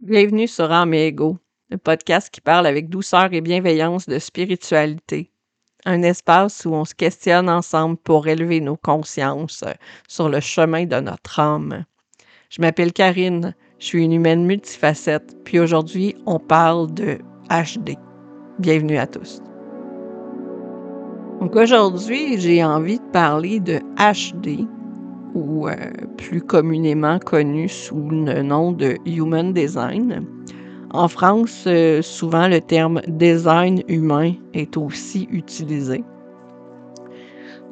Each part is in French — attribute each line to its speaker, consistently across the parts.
Speaker 1: Bienvenue sur Âme Ego, le podcast qui parle avec douceur et bienveillance de spiritualité. Un espace où on se questionne ensemble pour élever nos consciences sur le chemin de notre âme. Je m'appelle Karine, je suis une humaine multifacette, puis aujourd'hui, on parle de HD. Bienvenue à tous. Donc aujourd'hui, j'ai envie de parler de HD, ou euh, plus communément connu sous le nom de Human Design. En France, euh, souvent le terme design humain est aussi utilisé.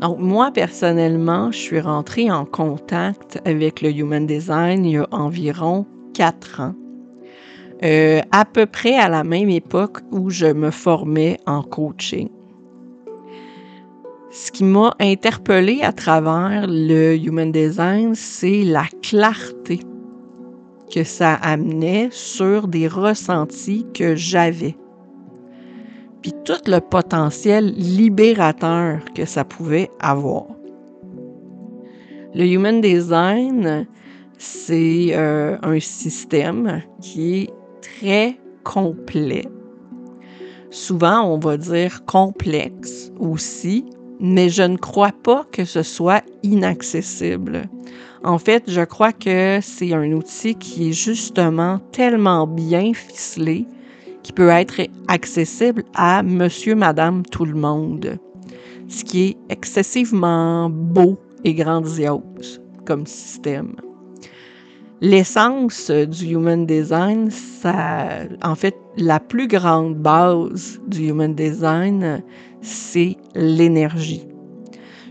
Speaker 1: Donc moi, personnellement, je suis rentrée en contact avec le Human Design il y a environ quatre ans. Euh, à peu près à la même époque où je me formais en coaching. Ce qui m'a interpellé à travers le Human Design, c'est la clarté que ça amenait sur des ressentis que j'avais. Puis tout le potentiel libérateur que ça pouvait avoir. Le Human Design, c'est euh, un système qui est très complet. Souvent, on va dire complexe aussi, mais je ne crois pas que ce soit inaccessible. En fait, je crois que c'est un outil qui est justement tellement bien ficelé qui peut être accessible à monsieur, madame, tout le monde. Ce qui est excessivement beau et grandiose comme système. L'essence du Human Design, ça, en fait, la plus grande base du Human Design, c'est l'énergie.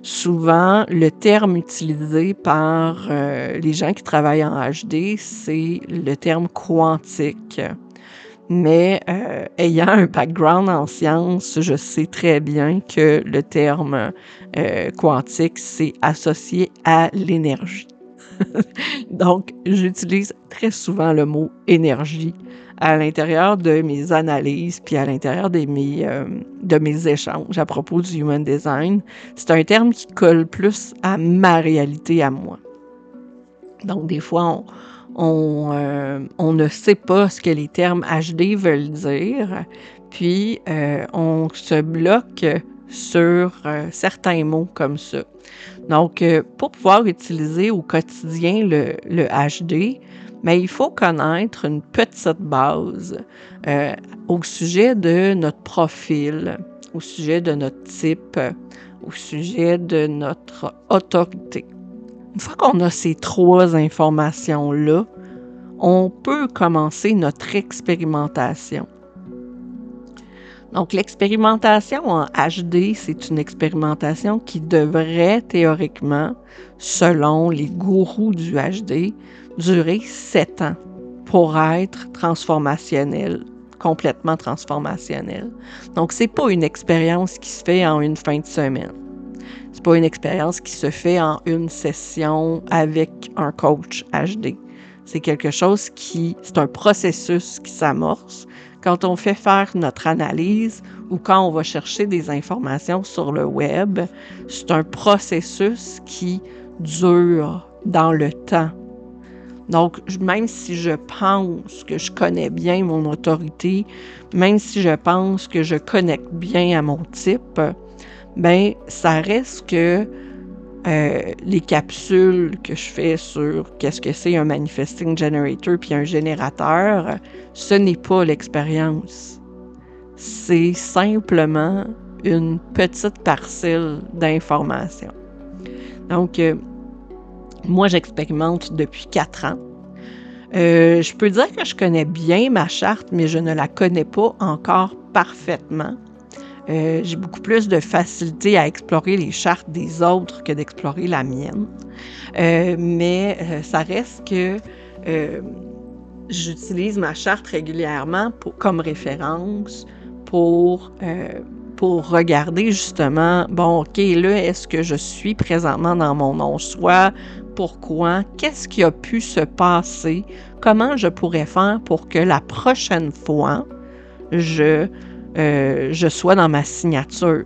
Speaker 1: Souvent, le terme utilisé par euh, les gens qui travaillent en HD, c'est le terme quantique. Mais euh, ayant un background en sciences, je sais très bien que le terme euh, quantique, c'est associé à l'énergie. Donc, j'utilise très souvent le mot énergie à l'intérieur de mes analyses, puis à l'intérieur de mes, euh, de mes échanges à propos du Human Design. C'est un terme qui colle plus à ma réalité à moi. Donc, des fois, on, euh, on, ne sait pas ce que les termes HD veulent dire, puis euh, on se bloque sur certains mots comme ça. Donc, pour pouvoir utiliser au quotidien le, le HD, mais il faut connaître une petite base euh, au sujet de notre profil, au sujet de notre type, au sujet de notre autorité. Une fois qu'on a ces trois informations-là, on peut commencer notre expérimentation. Donc, l'expérimentation en HD, c'est une expérimentation qui devrait théoriquement, selon les gourous du HD, durer sept ans pour être transformationnel, complètement transformationnel. Donc, c'est pas une expérience qui se fait en une fin de semaine. C'est pas une expérience qui se fait en une session avec un coach HD. C'est quelque chose qui, c'est un processus qui s'amorce quand on fait faire notre analyse ou quand on va chercher des informations sur le web. C'est un processus qui dure dans le temps donc, même si je pense que je connais bien mon autorité, même si je pense que je connecte bien à mon type, ben ça reste que euh, les capsules que je fais sur qu'est-ce que c'est un manifesting generator puis un générateur, ce n'est pas l'expérience. C'est simplement une petite parcelle d'information. Donc, euh, moi, j'expérimente depuis quatre ans. Euh, je peux dire que je connais bien ma charte, mais je ne la connais pas encore parfaitement. Euh, j'ai beaucoup plus de facilité à explorer les chartes des autres que d'explorer la mienne. Euh, mais ça reste que j'utilise ma charte régulièrement comme référence pour, pour regarder justement, bon, OK, là, est-ce que je suis présentement dans mon non-soi? pourquoi, qu'est-ce qui a pu se passer, comment je pourrais faire pour que la prochaine fois, je, euh, je sois dans ma signature.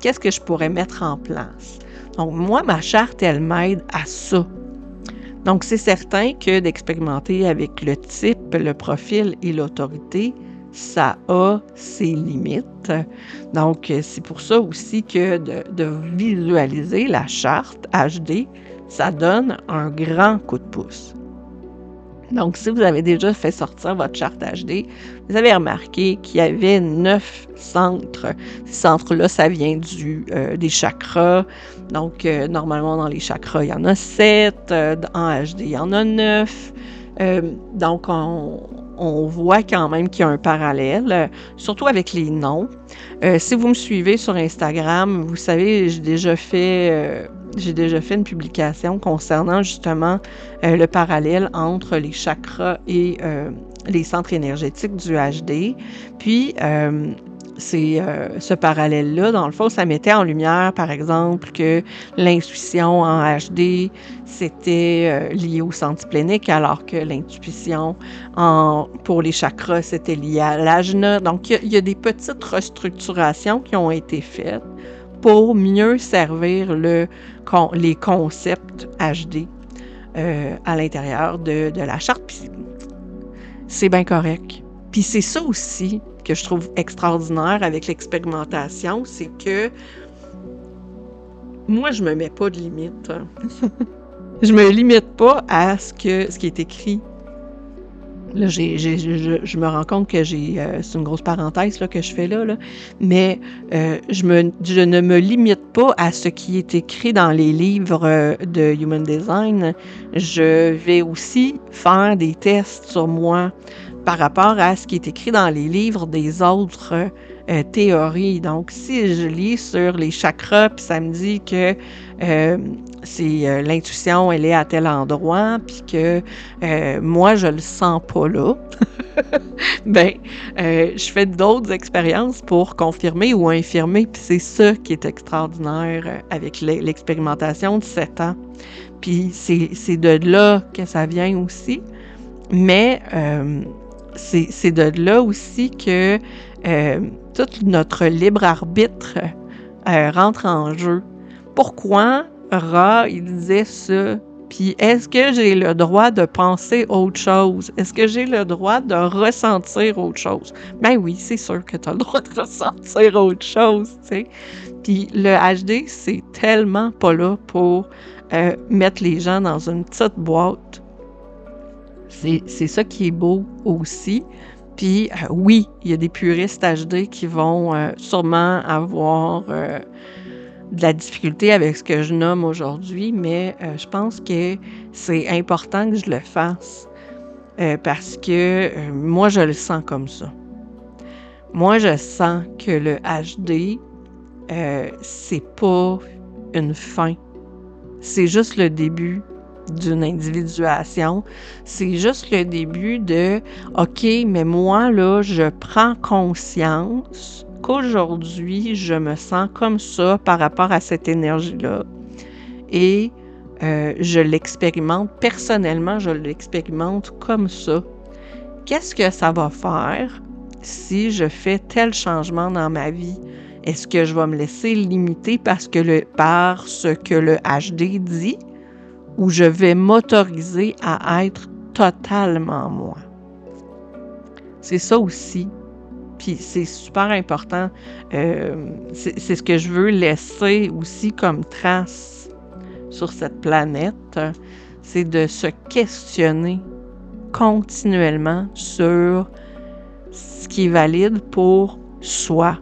Speaker 1: Qu'est-ce que je pourrais mettre en place? Donc, moi, ma charte, elle m'aide à ça. Donc, c'est certain que d'expérimenter avec le type, le profil et l'autorité, ça a ses limites. Donc, c'est pour ça aussi que de, visualiser la charte HD, ça donne un grand coup de pouce. Donc, si vous avez déjà fait sortir votre charte HD, vous avez remarqué qu'il y avait neuf centres. Ces centres-là, ça vient du, euh, des chakras. Donc, euh, normalement, dans les chakras, il y en a sept. Euh, en HD, il y en a neuf. donc, on, on voit quand même qu'il y a un parallèle, euh, surtout avec les noms. Euh, si vous me suivez sur Instagram, vous savez, j'ai déjà fait, euh, j'ai déjà fait une publication concernant justement le parallèle entre les chakras et les centres énergétiques du HD. Puis, c'est euh, ce parallèle-là. Dans le fond, ça mettait en lumière, par exemple, que l'intuition en HD, c'était euh, lié au sentiplénique, alors que l'intuition pour les chakras, c'était lié à l'ajna. Donc, il y, a des petites restructurations qui ont été faites pour mieux servir le, les concepts HD euh, à l'intérieur de, de la charte. c'est bien correct. Puis c'est ça aussi que je trouve extraordinaire avec l'expérimentation, c'est que moi, je me mets pas de limite. je me limite pas à ce, que, ce qui est écrit. Là, je, me rends compte que j'ai. Euh, c'est une grosse parenthèse là, que je fais là, là. mais euh, je, me, je ne me limite pas à ce qui est écrit dans les livres euh, de Human Design. Je vais aussi faire des tests sur moi par rapport à ce qui est écrit dans les livres des autres euh, théories. Donc, si je lis sur les chakras, puis ça me dit que euh, euh, l'intuition, elle est à tel endroit, puis que moi, je le sens pas là, ben, je fais d'autres expériences pour confirmer ou infirmer, puis c'est ça qui est extraordinaire avec l'expérimentation de 7 ans. Puis c'est de là que ça vient aussi. Mais c'est de là aussi que euh, tout notre libre arbitre euh, rentre en jeu. Pourquoi Ra, il disait ça? Puis est-ce que j'ai le droit de penser autre chose? Est-ce que j'ai le droit de ressentir autre chose? Ben oui, c'est sûr que tu as le droit de ressentir autre chose, tu sais. Puis le HD, c'est tellement pas là pour euh, mettre les gens dans une petite boîte c'est ça qui est beau aussi. Puis euh, oui, il y a des puristes HD qui vont euh, sûrement avoir euh, de la difficulté avec ce que je nomme aujourd'hui, mais je pense que c'est important que je le fasse parce que moi, je le sens comme ça. Moi, je sens que le HD, c'est pas une fin. C'est juste le début d'une individuation. C'est juste le début de OK, mais moi, là, je prends conscience qu'aujourd'hui, je me sens comme ça par rapport à cette énergie-là. Et euh, je l'expérimente personnellement, je l'expérimente comme ça. Qu'est-ce que ça va faire si je fais tel changement dans ma vie? Est-ce que je vais me laisser limiter parce que le, par ce que le HD dit? Où je vais m'autoriser à être totalement moi. C'est ça aussi. Puis c'est super important. Euh, c'est ce que je veux laisser aussi comme trace sur cette planète. C'est de se questionner continuellement sur ce qui est valide pour soi.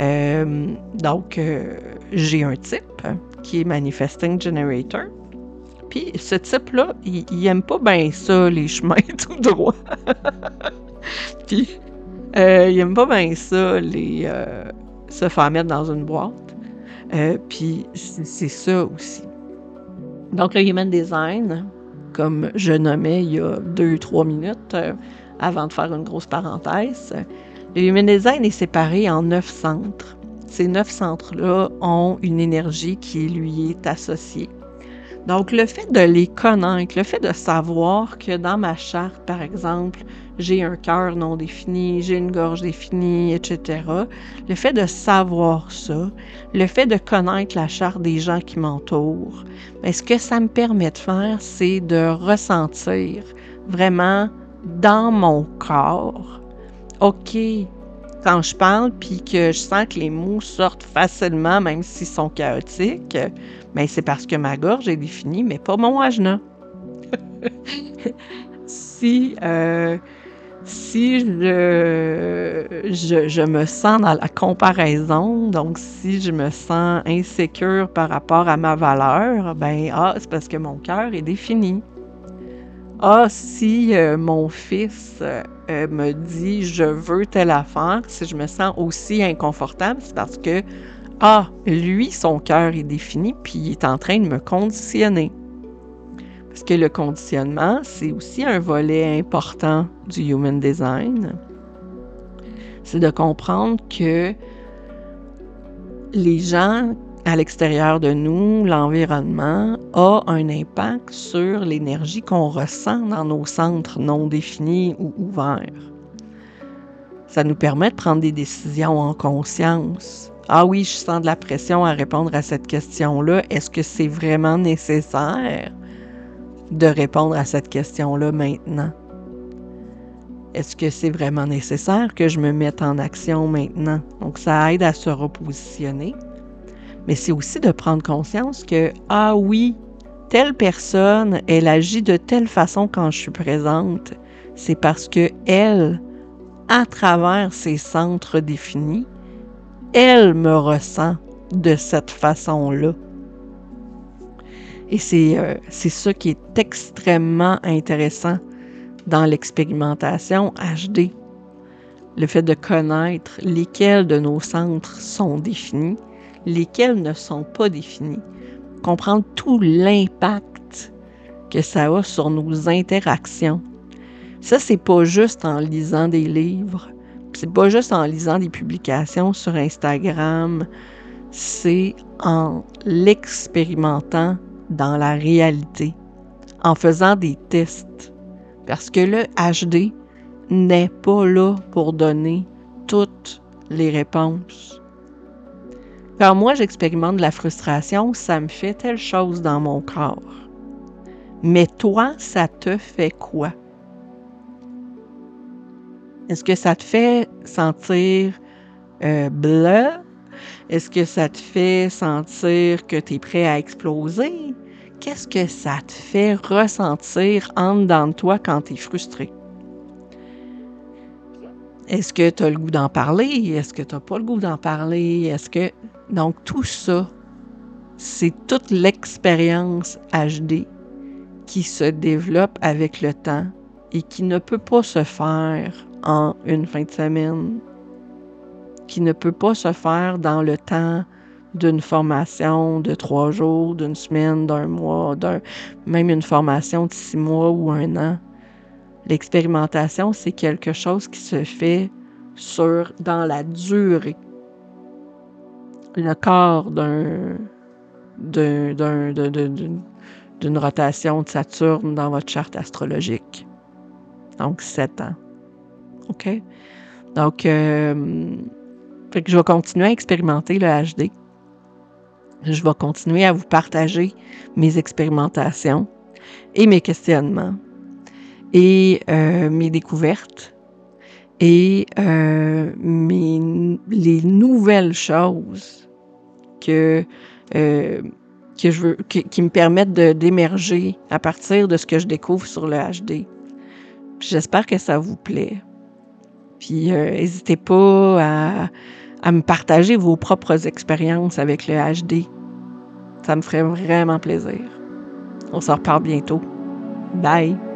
Speaker 1: Euh, donc, euh, j'ai un type qui est Manifesting Generator. Puis ce type-là, il, il, aime pas bien ça, les chemins tout droit. Puis euh, il aime pas bien ça, les euh, se faire mettre dans une boîte. Euh, puis c'est ça aussi. Donc le Human Design, comme je nommais il y a deux, trois minutes, avant de faire une grosse parenthèse, le Human Design est séparé en neuf centres. Ces neuf centres-là ont une énergie qui lui est associée. Donc, le fait de les connaître, le fait de savoir que dans ma charte, par exemple, j'ai un cœur non défini, j'ai une gorge définie, etc. Le fait de savoir ça, le fait de connaître la charte des gens qui m'entourent, ben, ce que ça me permet de faire, c'est de ressentir vraiment dans mon corps, OK, quand je parle, puis que je sens que les mots sortent facilement, même s'ils sont chaotiques, mais ben, c'est parce que ma gorge est définie, mais pas mon ajna. si euh, si je, je, me sens dans la comparaison, donc si je me sens insécure par rapport à ma valeur, ben ah, c'est parce que mon cœur est défini. Ah, si euh, mon fils euh, me dit je veux telle affaire, si je me sens aussi inconfortable, c'est parce que ah, lui, son cœur est défini, puis il est en train de me conditionner. Parce que le conditionnement, c'est aussi un volet important du Human Design. C'est de comprendre que les gens à l'extérieur de nous, l'environnement, a un impact sur l'énergie qu'on ressent dans nos centres non définis ou ouverts. Ça nous permet de prendre des décisions en conscience. Ah oui, je sens de la pression à répondre à cette question-là. Est-ce que c'est vraiment nécessaire? de répondre à cette question-là maintenant? Est-ce que c'est vraiment nécessaire que je me mette en action maintenant? Donc, ça aide à se repositionner. Mais c'est aussi de prendre conscience que, ah oui, telle personne, elle agit de telle façon quand je suis présente. C'est parce que elle, à travers ses centres définis, elle me ressent de cette façon-là. Et euh, c'est ça qui est extrêmement intéressant dans l'expérimentation HD. Le fait de connaître lesquels de nos centres sont définis, lesquels ne sont pas définis. Comprendre tout l'impact que ça a sur nos interactions. Ça, c'est pas juste en lisant des livres, c'est pas juste en lisant des publications sur Instagram, c'est en l'expérimentant dans la réalité en faisant des tests. Parce que le HD n'est pas là pour donner toutes les réponses. Quand moi j'expérimente de la frustration, ça me fait telle chose dans mon corps. Mais toi, ça te fait quoi? Est-ce que ça te fait sentir euh, bleu? Est-ce que ça te fait sentir que tu es prêt à exploser? qu'est-ce que ça te fait ressentir en dedans de toi quand tu es frustré? Est-ce que tu as le goût d'en parler? Est-ce que tu n'as pas le goût d'en parler? Est-ce que. Donc, tout ça, c'est toute l'expérience HD qui se développe avec le temps et qui ne peut pas se faire en une fin de semaine, qui ne peut pas se faire dans le temps d'une formation de trois jours, d'une semaine, d'un mois, d'un même une formation de six mois ou un an. L'expérimentation, c'est quelque chose qui se fait sur dans la durée. Le corps d'un d'une rotation de Saturne dans votre charte astrologique. Donc, sept ans. OK? Donc, euh, je vais continuer à expérimenter le HD. Je vais continuer à vous partager mes expérimentations et mes questionnements et euh, mes découvertes et euh, les nouvelles choses que, euh, que je veux, qui me permettent d'émerger à partir de ce que je découvre sur le HD. J'espère que ça vous plaît. Puis n'hésitez pas à à me partager vos propres expériences avec le HD. Ça me ferait vraiment plaisir. On se reparle bientôt. Bye!